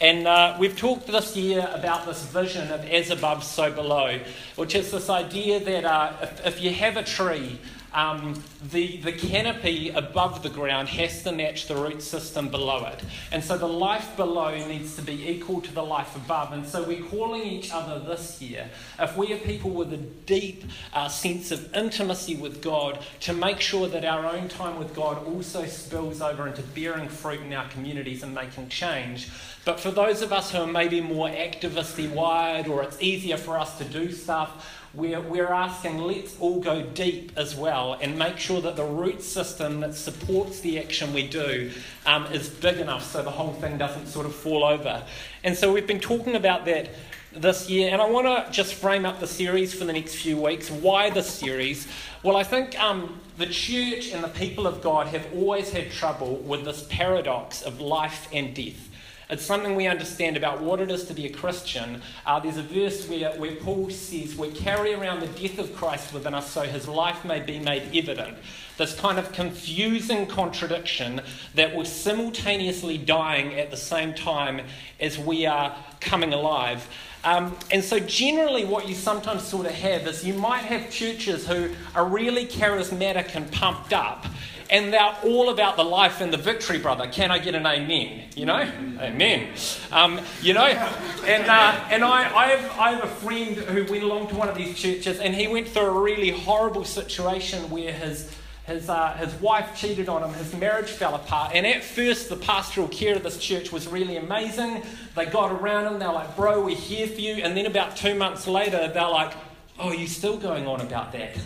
And uh, we've talked this year about this vision of as above, so below, which is this idea that uh, if, if, you have a tree, um, the, the canopy above the ground has to match the root system below it. And so the life below needs to be equal to the life above. And so we're calling each other this year, if we are people with a deep uh, sense of intimacy with God, to make sure that our own time with God also spills over into bearing fruit in our communities and making change. But for those of us who are maybe more activistly wired or it's easier for us to do stuff, we're, we're asking let's all go deep as well and make sure that the root system that supports the action we do um, is big enough so the whole thing doesn't sort of fall over. And so we've been talking about that this year, and I want to just frame up the series for the next few weeks. Why this series? Well, I think um, the church and the people of God have always had trouble with this paradox of life and death. It's something we understand about what it is to be a Christian. Uh, there's a verse where, where Paul says, We carry around the death of Christ within us so his life may be made evident. This kind of confusing contradiction that we're simultaneously dying at the same time as we are coming alive. Um, and so, generally, what you sometimes sort of have is you might have churches who are really charismatic and pumped up, and they're all about the life and the victory, brother. Can I get an amen? You know? Amen. Um, you know? And, uh, and I, I, have, I have a friend who went along to one of these churches, and he went through a really horrible situation where his, his, uh, his wife cheated on him, his marriage fell apart. And at first, the pastoral care of this church was really amazing. They got around him, they're like, bro, we're here for you. And then about two months later, they're like, oh, are you still going on about that?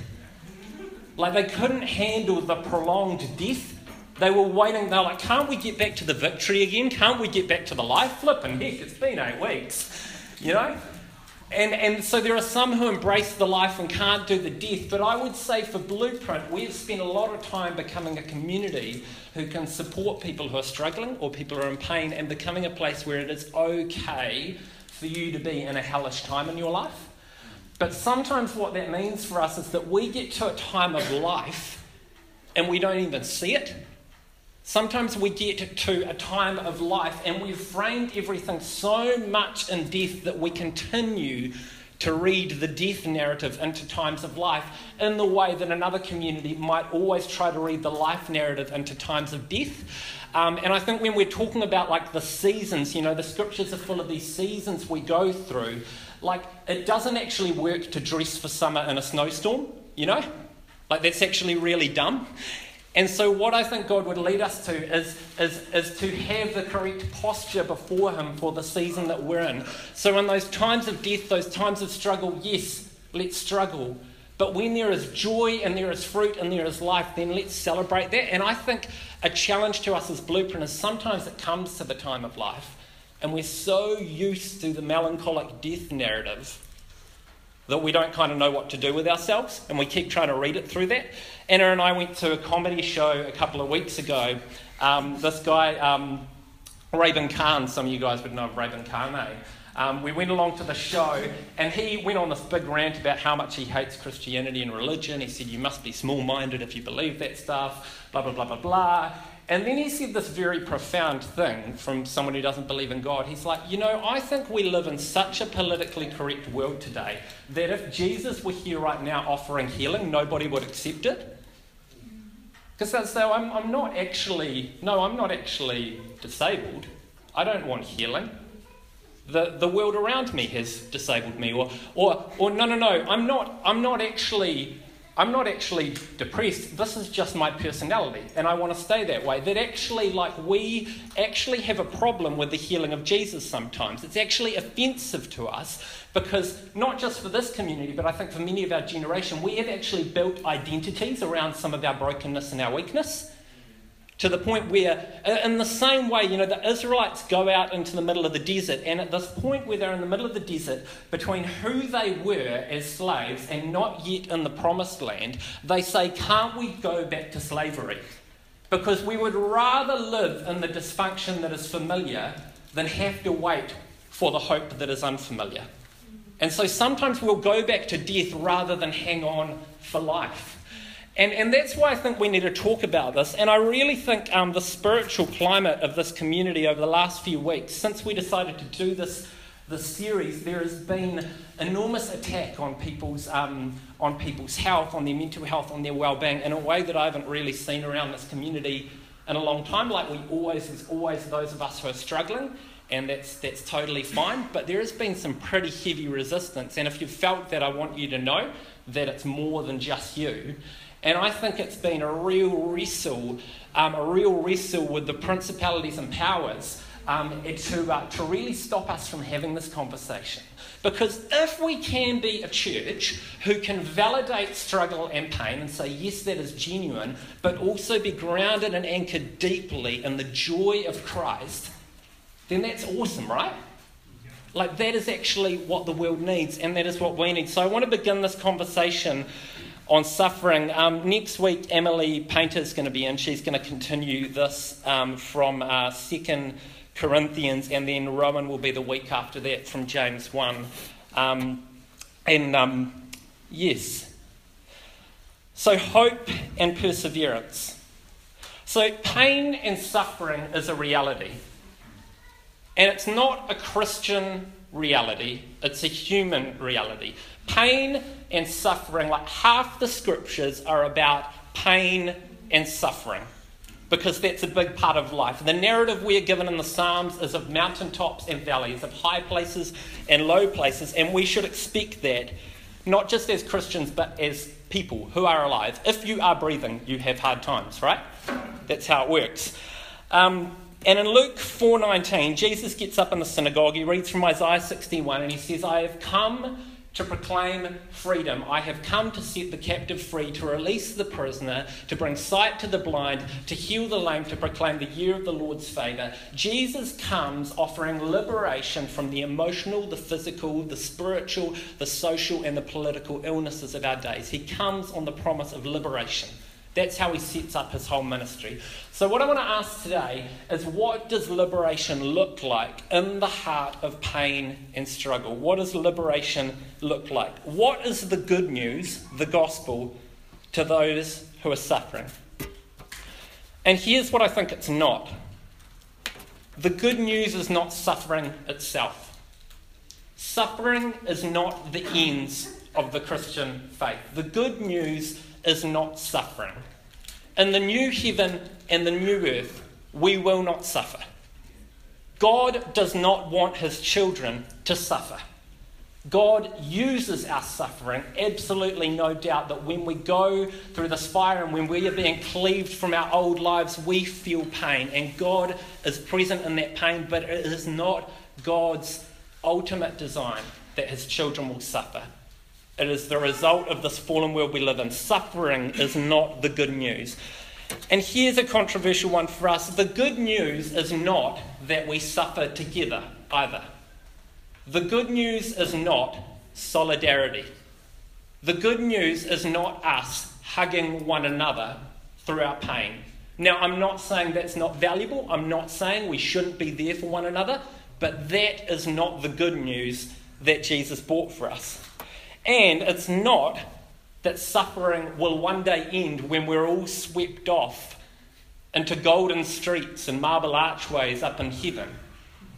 Like they couldn't handle the prolonged death. They were waiting. They're like, can't we get back to the victory again? Can't we get back to the life flip? And heck, it's been eight weeks, you know? And, and so there are some who embrace the life and can't do the death. But I would say for Blueprint, we've spent a lot of time becoming a community who can support people who are struggling or people who are in pain and becoming a place where it is okay for you to be in a hellish time in your life. But sometimes what that means for us is that we get to a time of life and we don't even see it. Sometimes we get to a time of life and we've framed everything so much in death that we continue to read the death narrative into times of life in the way that another community might always try to read the life narrative into times of death. Um, and I think when we're talking about like the seasons, you know, the scriptures are full of these seasons we go through. Like, it doesn't actually work to dress for summer in a snowstorm, you know? Like, that's actually really dumb. And so, what I think God would lead us to is, is, is to have the correct posture before Him for the season that we're in. So, in those times of death, those times of struggle, yes, let's struggle. But when there is joy and there is fruit and there is life, then let's celebrate that. And I think a challenge to us as Blueprint is sometimes it comes to the time of life and we're so used to the melancholic death narrative that we don't kind of know what to do with ourselves, and we keep trying to read it through that. Anna and I went to a comedy show a couple of weeks ago. Um, this guy, um, Raybon Kan, some of you guys would know of Raybon Kan, eh? Um, we went along to the show, and he went on this big rant about how much he hates Christianity and religion. He said, You must be small minded if you believe that stuff, blah, blah, blah, blah, blah. And then he said this very profound thing from someone who doesn't believe in God. He's like, you know, I think we live in such a politically correct world today that if Jesus were here right now offering healing, nobody would accept it. Because so I'm, I'm not actually, no, I'm not actually disabled. I don't want healing. The, the world around me has disabled me. Or, or, or no, no, no, I'm not, I'm not actually I'm not actually depressed. This is just my personality, and I want to stay that way. That actually, like, we actually have a problem with the healing of Jesus sometimes. It's actually offensive to us because, not just for this community, but I think for many of our generation, we have actually built identities around some of our brokenness and our weakness to the point where, in the same way, you know, the Israelites go out into the middle of the desert, and at this point where they're in the middle of the desert, between who they were as slaves and not yet in the promised land, they say, Can't we go back to slavery? Because we would rather live in the dysfunction that is familiar than have to wait for the hope that is unfamiliar. And so sometimes we'll go back to death rather than hang on for life. And, and that's why I think we need to talk about this. And I really think um, the spiritual climate of this community over the last few weeks, since we decided to do this, this series, there has been enormous attack on people's, um, on people's health, on their mental health, on their well-being, in a way that I haven't really seen around this community in a long time. Like we always, there's always those of us who are struggling, and that's, that's totally fine. But there has been some pretty heavy resistance. And if you've felt that, I want you to know that it's more than just you. And I think it's been a real wrestle, um, a real wrestle with the principalities and powers um, to, uh, to really stop us from having this conversation. Because if we can be a church who can validate struggle and pain and say, yes, that is genuine, but also be grounded and anchored deeply in the joy of Christ, then that's awesome, right? Like, that is actually what the world needs, and that is what we need. So, I want to begin this conversation on suffering. Um, next week, Emily Painter is going to be in. She's going to continue this um, from uh, Second Corinthians, and then Rowan will be the week after that from James 1. Um, and um, yes. So, hope and perseverance. So, pain and suffering is a reality. And it's not a Christian reality, it's a human reality. Pain and suffering, like half the scriptures are about pain and suffering because that's a big part of life. The narrative we are given in the Psalms is of mountaintops and valleys, of high places and low places, and we should expect that not just as Christians but as people who are alive. If you are breathing, you have hard times, right? That's how it works. Um, and in Luke 4:19, Jesus gets up in the synagogue, he reads from Isaiah 61 and he says, "I have come to proclaim freedom. I have come to set the captive free, to release the prisoner, to bring sight to the blind, to heal the lame, to proclaim the year of the Lord's favour. Jesus comes offering liberation from the emotional, the physical, the spiritual, the social, and the political illnesses of our days. He comes on the promise of liberation. That's how he sets up his whole ministry. So, what I want to ask today is what does liberation look like in the heart of pain and struggle? What does liberation look like? What is the good news, the gospel, to those who are suffering? And here's what I think it's not the good news is not suffering itself. Suffering is not the ends of the Christian faith. The good news is not suffering. In the new heaven and the new earth, we will not suffer. God does not want his children to suffer. God uses our suffering, absolutely no doubt that when we go through this fire and when we are being cleaved from our old lives, we feel pain. And God is present in that pain, but it is not God's ultimate design that his children will suffer. It is the result of this fallen world we live in. Suffering is not the good news. And here's a controversial one for us the good news is not that we suffer together either. The good news is not solidarity. The good news is not us hugging one another through our pain. Now, I'm not saying that's not valuable. I'm not saying we shouldn't be there for one another, but that is not the good news that Jesus brought for us. And it's not that suffering will one day end when we're all swept off into golden streets and marble archways up in heaven.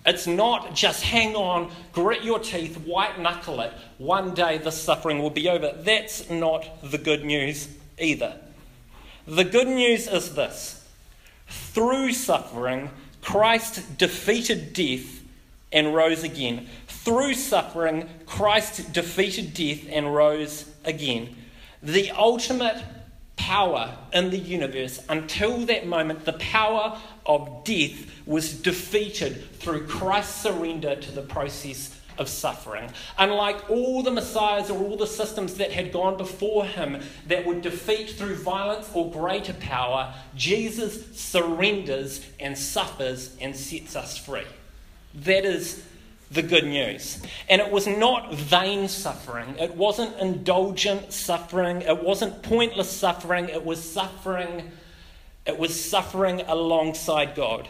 It's not just hang on, grit your teeth, white knuckle it, one day the suffering will be over. That's not the good news either. The good news is this through suffering, Christ defeated death and rose again. Through suffering, Christ defeated death and rose again. The ultimate power in the universe, until that moment, the power of death was defeated through Christ's surrender to the process of suffering. Unlike all the messiahs or all the systems that had gone before him that would defeat through violence or greater power, Jesus surrenders and suffers and sets us free. That is the good news. And it was not vain suffering, it wasn't indulgent suffering, it wasn't pointless suffering, it was suffering. It was suffering alongside God.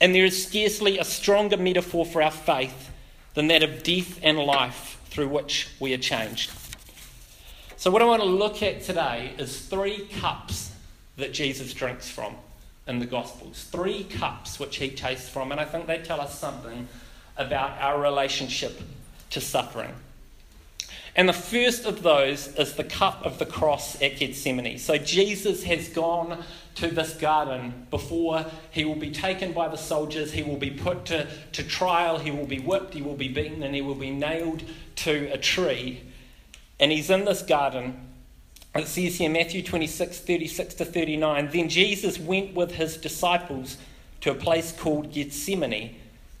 And there is scarcely a stronger metaphor for our faith than that of death and life through which we are changed. So, what I want to look at today is three cups that Jesus drinks from in the Gospels. Three cups which he tastes from, and I think they tell us something about our relationship to suffering. And the first of those is the cup of the cross at Gethsemane. So Jesus has gone to this garden before he will be taken by the soldiers, he will be put to, to trial, he will be whipped, he will be beaten, and he will be nailed to a tree. And he's in this garden. It says here, Matthew 26, 36 to 39. Then Jesus went with his disciples to a place called Gethsemane,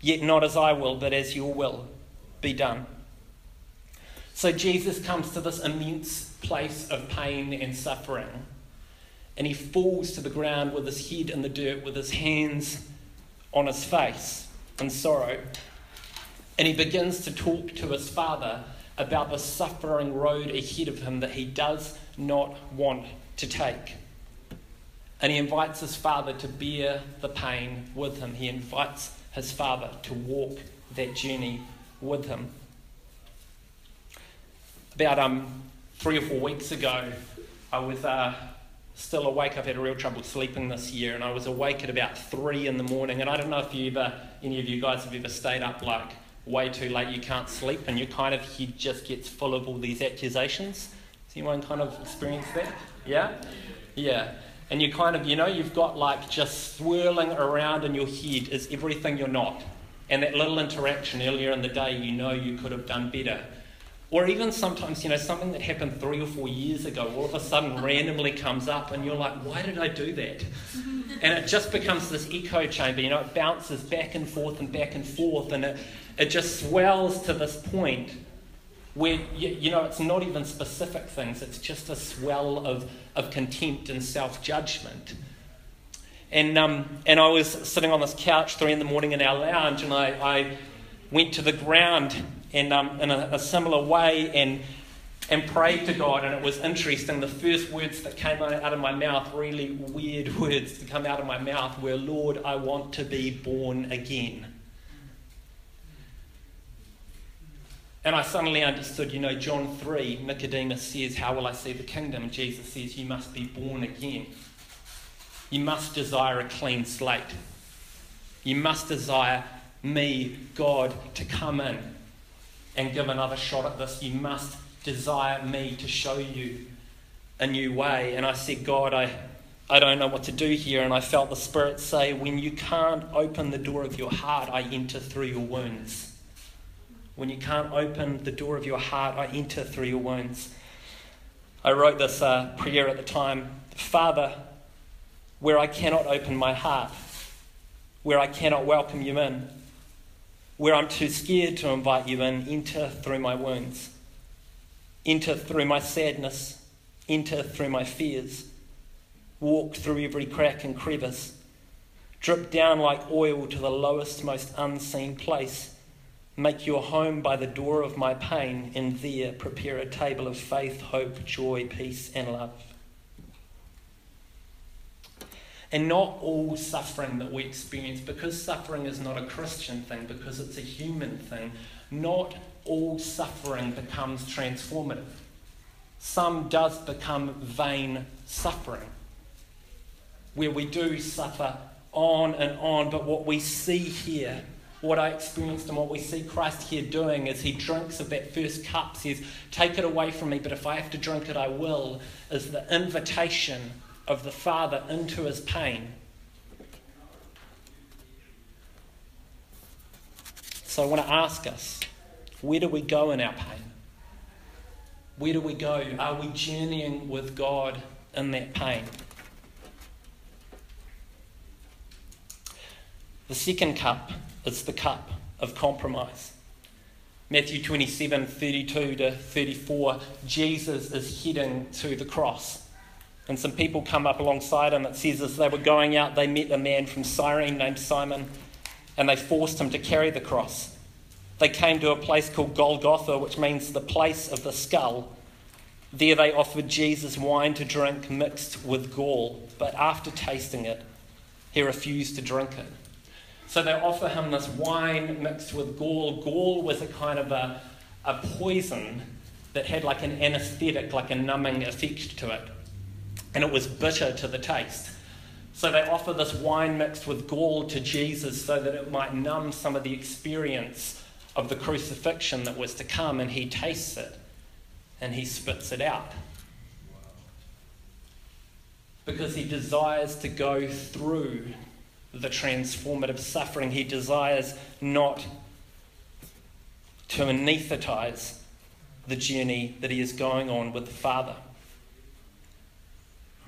Yet not as I will, but as your will be done. So Jesus comes to this immense place of pain and suffering, and he falls to the ground with his head in the dirt, with his hands on his face in sorrow. And he begins to talk to his father about the suffering road ahead of him that he does not want to take. And he invites his father to bear the pain with him. He invites his father to walk that journey with him about um, three or four weeks ago, I was uh, still awake. I've had real trouble sleeping this year, and I was awake at about three in the morning. And I don't know if you ever, any of you guys have ever stayed up like way too late, you can't sleep, and your kind of head just gets full of all these accusations. Has anyone kind of experienced that? Yeah? Yeah. And you kind of, you know, you've got like just swirling around in your head is everything you're not. And that little interaction earlier in the day, you know you could have done better. Or even sometimes, you know, something that happened three or four years ago all of a sudden randomly comes up and you're like, why did I do that? And it just becomes this echo chamber, you know, it bounces back and forth and back and forth and it, it just swells to this point where, you, you know, it's not even specific things, it's just a swell of, of contempt and self judgment. And, um, and I was sitting on this couch three in the morning in our lounge and I, I went to the ground and um, in a, a similar way and and prayed to God, and it was interesting. The first words that came out of my mouth, really weird words to come out of my mouth, were, Lord, I want to be born again. And I suddenly understood, you know, John 3, Nicodemus says, How will I see the kingdom? Jesus says, You must be born again. You must desire a clean slate. You must desire me, God, to come in and give another shot at this. You must desire me to show you a new way. And I said, God, I, I don't know what to do here. And I felt the Spirit say, When you can't open the door of your heart, I enter through your wounds. When you can't open the door of your heart, I enter through your wounds. I wrote this uh, prayer at the time Father, where I cannot open my heart, where I cannot welcome you in, where I'm too scared to invite you in, enter through my wounds, enter through my sadness, enter through my fears, walk through every crack and crevice, drip down like oil to the lowest, most unseen place. Make your home by the door of my pain, and there prepare a table of faith, hope, joy, peace, and love. And not all suffering that we experience, because suffering is not a Christian thing, because it's a human thing, not all suffering becomes transformative. Some does become vain suffering, where we do suffer on and on, but what we see here what I experienced and what we see Christ here doing is he drinks of that first cup, says, Take it away from me, but if I have to drink it, I will, is the invitation of the Father into his pain. So I want to ask us where do we go in our pain? Where do we go? Are we journeying with God in that pain? The second cup is the cup of compromise. Matthew 27 32 to 34, Jesus is heading to the cross. And some people come up alongside him. It says as they were going out, they met a man from Cyrene named Simon, and they forced him to carry the cross. They came to a place called Golgotha, which means the place of the skull. There they offered Jesus wine to drink mixed with gall, but after tasting it, he refused to drink it. So they offer him this wine mixed with gall. Gall was a kind of a, a poison that had like an anesthetic, like a numbing effect to it. And it was bitter to the taste. So they offer this wine mixed with gall to Jesus so that it might numb some of the experience of the crucifixion that was to come. And he tastes it and he spits it out. Because he desires to go through the transformative suffering. He desires not to anesthetize the journey that he is going on with the Father.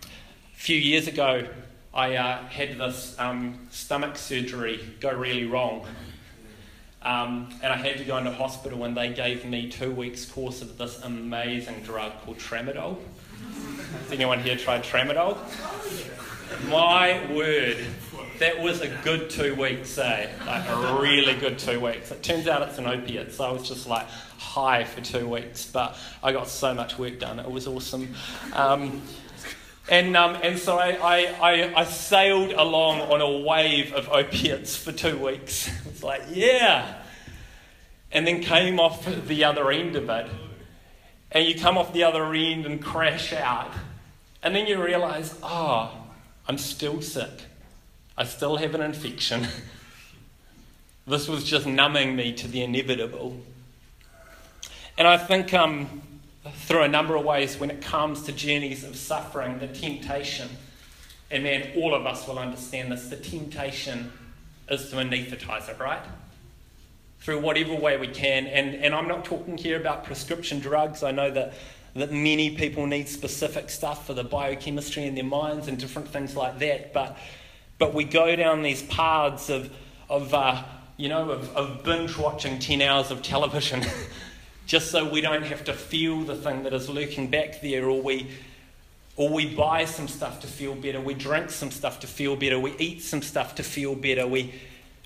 A few years ago, I uh, had this um, stomach surgery go really wrong. Um, and I had to go into hospital, and they gave me two weeks' course of this amazing drug called tramadol. Has anyone here tried tramadol? My word, that was a good two weeks, eh? Like a really good two weeks. It turns out it's an opiate, so I was just like high for two weeks, but I got so much work done. It was awesome. Um, and, um, and so I, I, I, sailed along on a wave of opiates for two weeks. It's like, yeah. And then came off the other end of it. And you come off the other end and crash out. And then you realize, oh, I'm still sick. I still have an infection. this was just numbing me to the inevitable. And I think um, through a number of ways, when it comes to journeys of suffering, the temptation, and man, all of us will understand this, the temptation is to anesthetize it, right? Through whatever way we can. And, and I'm not talking here about prescription drugs. I know that, that many people need specific stuff for the biochemistry in their minds and different things like that. But but we go down these paths of, of uh, you know, of, of binge watching 10 hours of television just so we don't have to feel the thing that is lurking back there, or we, or we buy some stuff to feel better, we drink some stuff to feel better, we eat some stuff to feel better, we,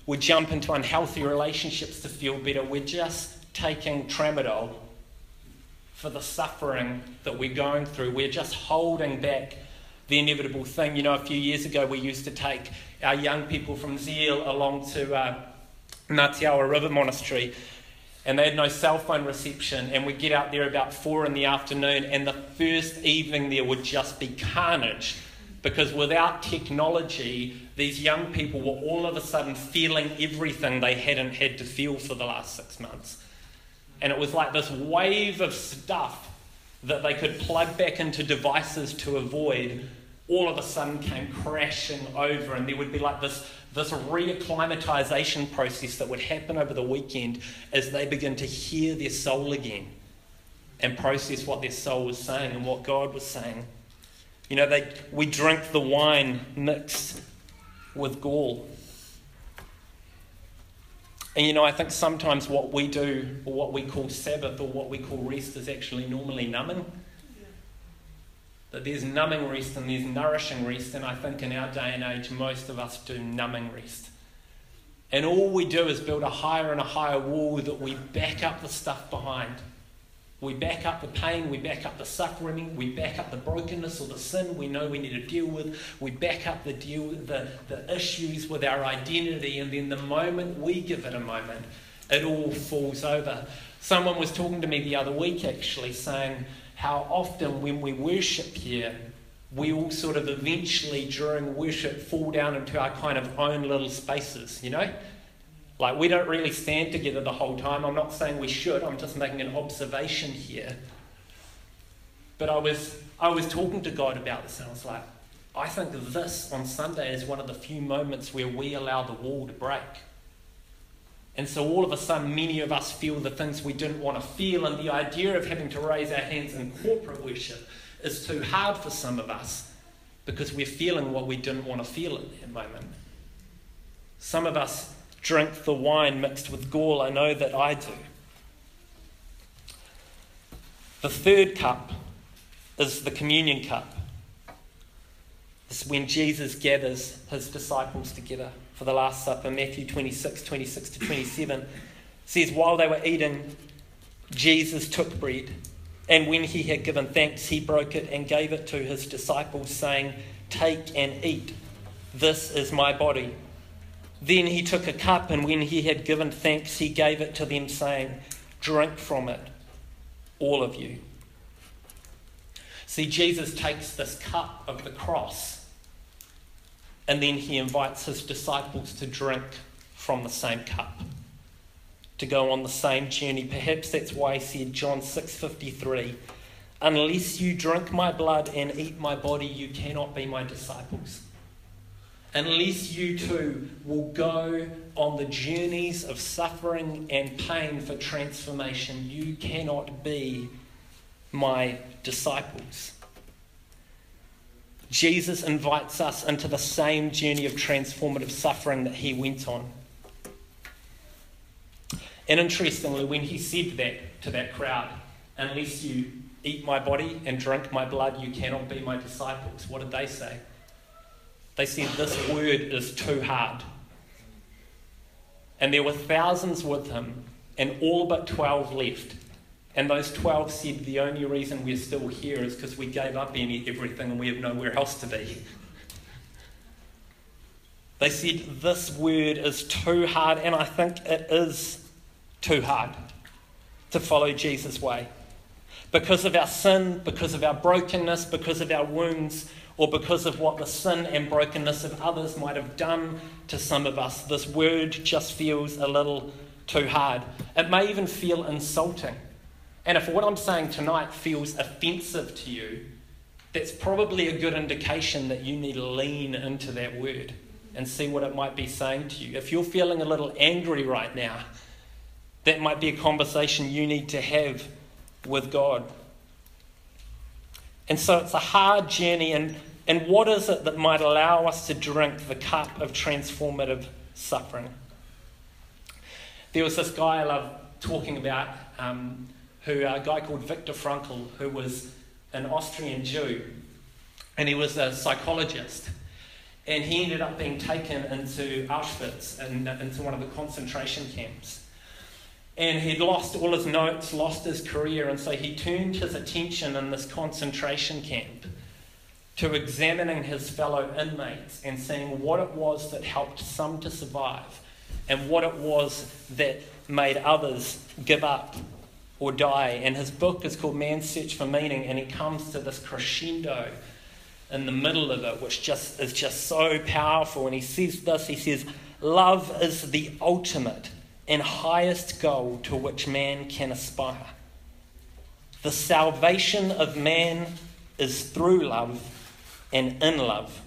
we jump into unhealthy relationships to feel better. We're just taking tramadol for the suffering that we're going through. We're just holding back the inevitable thing. You know, a few years ago, we used to take our young people from Zeal along to uh, River Monastery, and they had no cell phone reception. And we'd get out there about four in the afternoon, and the first evening there would just be carnage. Because without technology, these young people were all of a sudden feeling everything they hadn't had to feel for the last six months. And it was like this wave of stuff that they could plug back into devices to avoid all of a sudden came crashing over, and there would be like this, this reacclimatization process that would happen over the weekend as they begin to hear their soul again and process what their soul was saying and what God was saying. You know, they, we drink the wine mixed with gall. And you know, I think sometimes what we do, or what we call Sabbath, or what we call rest, is actually normally numbing. That there's numbing rest and there's nourishing rest, and I think in our day and age, most of us do numbing rest. And all we do is build a higher and a higher wall that we back up the stuff behind. We back up the pain, we back up the suffering, we back up the brokenness or the sin we know we need to deal with, we back up the deal the, the issues with our identity, and then the moment we give it a moment, it all falls over. Someone was talking to me the other week actually saying how often when we worship here, we all sort of eventually during worship fall down into our kind of own little spaces, you know? Like, we don't really stand together the whole time. I'm not saying we should, I'm just making an observation here. But I was, I was talking to God about this, and I was like, I think this on Sunday is one of the few moments where we allow the wall to break. And so all of a sudden, many of us feel the things we didn't want to feel, and the idea of having to raise our hands in corporate worship is too hard for some of us because we're feeling what we didn't want to feel at that moment. Some of us drink the wine mixed with gall. I know that I do. The third cup is the communion cup. It's when Jesus gathers his disciples together for the Last Supper. Matthew 26, 26 to 27 says, While they were eating, Jesus took bread, and when he had given thanks, he broke it and gave it to his disciples, saying, Take and eat. This is my body. Then he took a cup, and when he had given thanks, he gave it to them, saying, Drink from it, all of you. See, Jesus takes this cup of the cross, and then he invites his disciples to drink from the same cup, to go on the same journey. Perhaps that's why he said, John 6:53, "Unless you drink my blood and eat my body, you cannot be my disciples." unless you too will go on the journeys of suffering and pain for transformation, you cannot be my disciples. Jesus invites us into the same journey of transformative suffering that he went on. And interestingly, when he said that to that crowd, unless you eat my body and drink my blood, you cannot be my disciples, what did they say? They said, This word is too hard. And there were thousands with him, and all but 12 left. And those 12 said, The only reason we're still here is because we gave up any, everything and we have nowhere else to be. They said, This word is too hard, and I think it is too hard to follow Jesus' way. Because of our sin, because of our brokenness, because of our wounds, or because of what the sin and brokenness of others might have done to some of us, this word just feels a little too hard. It may even feel insulting. And if what I'm saying tonight feels offensive to you, that's probably a good indication that you need to lean into that word and see what it might be saying to you. If you're feeling a little angry right now, that might be a conversation you need to have with God. And so it's a hard journey, and and what is it that might allow us to drink the cup of transformative suffering? There was this guy I love talking about, um, who a guy called Viktor Frankl, who was an Austrian Jew, and he was a psychologist. And he ended up being taken into Auschwitz and uh, into one of the concentration camps. And he'd lost all his notes, lost his career, and so he turned his attention in this concentration camp to examining his fellow inmates and seeing what it was that helped some to survive and what it was that made others give up or die. And his book is called Man's Search for Meaning, and he comes to this crescendo in the middle of it, which just is just so powerful. And he says this he says, Love is the ultimate and highest goal to which man can aspire. The salvation of man is through love and in love.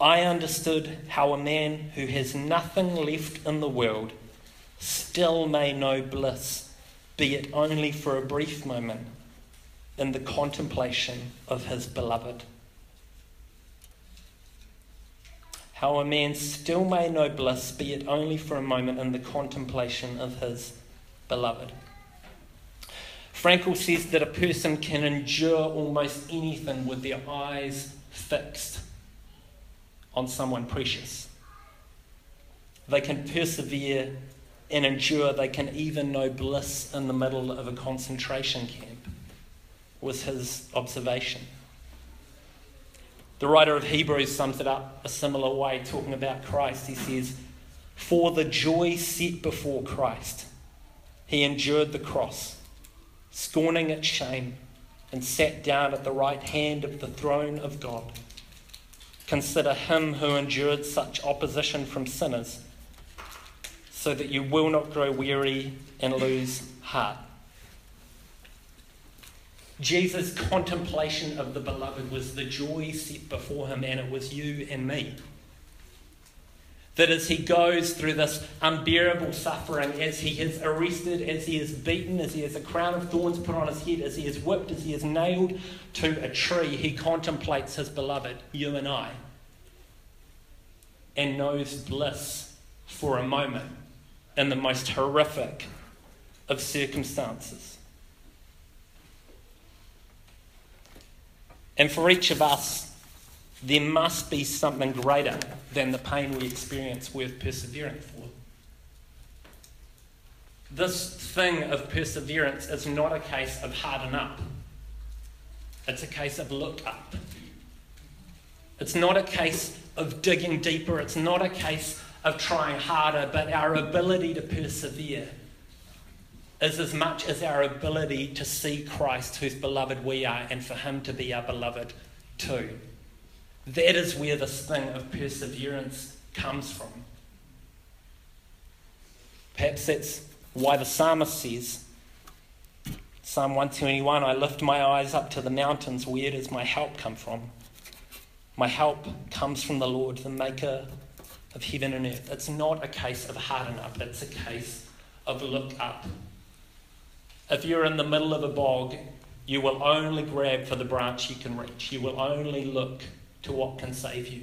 I understood how a man who has nothing left in the world still may know bliss, be it only for a brief moment, in the contemplation of his beloved. How a man still may know bliss, be it only for a moment, in the contemplation of his beloved. Frankl says that a person can endure almost anything with their eyes fixed on someone precious. They can persevere and endure. They can even know bliss in the middle of a concentration camp, was his observation. The writer of Hebrews sums it up a similar way, talking about Christ. He says, For the joy set before Christ, he endured the cross scorning its shame, and sat down at the right hand of the throne of God. Consider him who endured such opposition from sinners, so that you will not grow weary and lose heart. Jesus' contemplation of the beloved was the joy set before him, and it was you and me. That as he goes through this unbearable suffering, as he is arrested, as he is beaten, as he has a crown of thorns put on his head, as he is whipped, as he is nailed to a tree, he contemplates his beloved, you and I, and knows bliss for a moment in the most horrific of circumstances. And for each of us, there must be something greater than the pain we experience worth persevering for. This thing of perseverance is not a case of harden up, it's a case of look up. It's not a case of digging deeper, it's not a case of trying harder, but our ability to persevere is as much as our ability to see Christ, whose beloved we are, and for him to be our beloved too. That is where this thing of perseverance comes from. Perhaps that's why the psalmist says, Psalm 121 I lift my eyes up to the mountains. Where does my help come from? My help comes from the Lord, the maker of heaven and earth. It's not a case of harden up, it's a case of look up. If you're in the middle of a bog, you will only grab for the branch you can reach. You will only look to what can save you.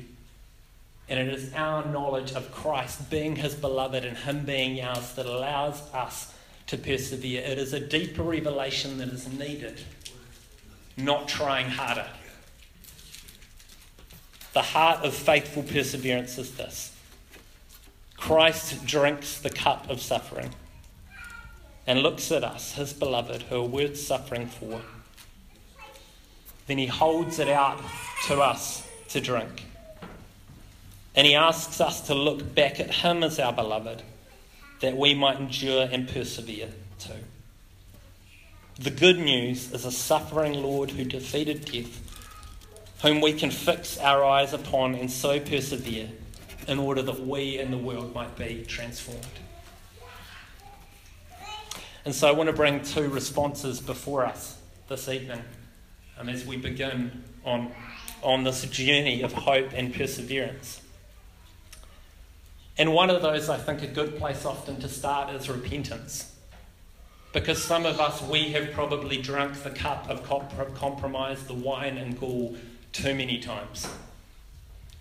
And it is our knowledge of Christ being his beloved and him being ours that allows us to persevere. It is a deeper revelation that is needed, not trying harder. The heart of faithful perseverance is this Christ drinks the cup of suffering and looks at us, his beloved, who are worth suffering for. Then he holds it out to us to drink. And he asks us to look back at him as our beloved, that we might endure and persevere too. The good news is a suffering Lord who defeated death, whom we can fix our eyes upon and so persevere in order that we and the world might be transformed. And so I want to bring two responses before us this evening um, as we begin on on this journey of hope and perseverance. And one of those, I think, a good place often to start is repentance. Because some of us, we have probably drunk the cup of compromise, the wine and gall, too many times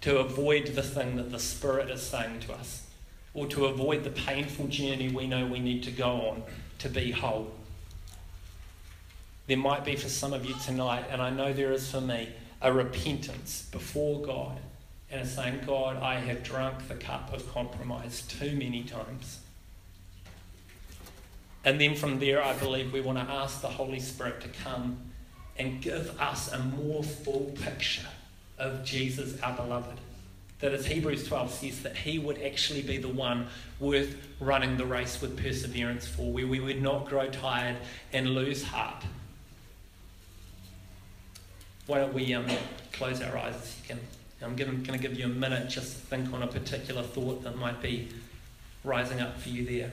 to avoid the thing that the Spirit is saying to us, or to avoid the painful journey we know we need to go on to be whole. There might be for some of you tonight, and I know there is for me, a repentance before God and a saying, God, I have drunk the cup of compromise too many times. And then from there, I believe we want to ask the Holy Spirit to come and give us a more full picture of Jesus, our beloved. That as Hebrews 12 says, that he would actually be the one worth running the race with perseverance for, where we would not grow tired and lose heart why don't we um, close our eyes a second? I'm going to give you a minute just to think on a particular thought that might be rising up for you there.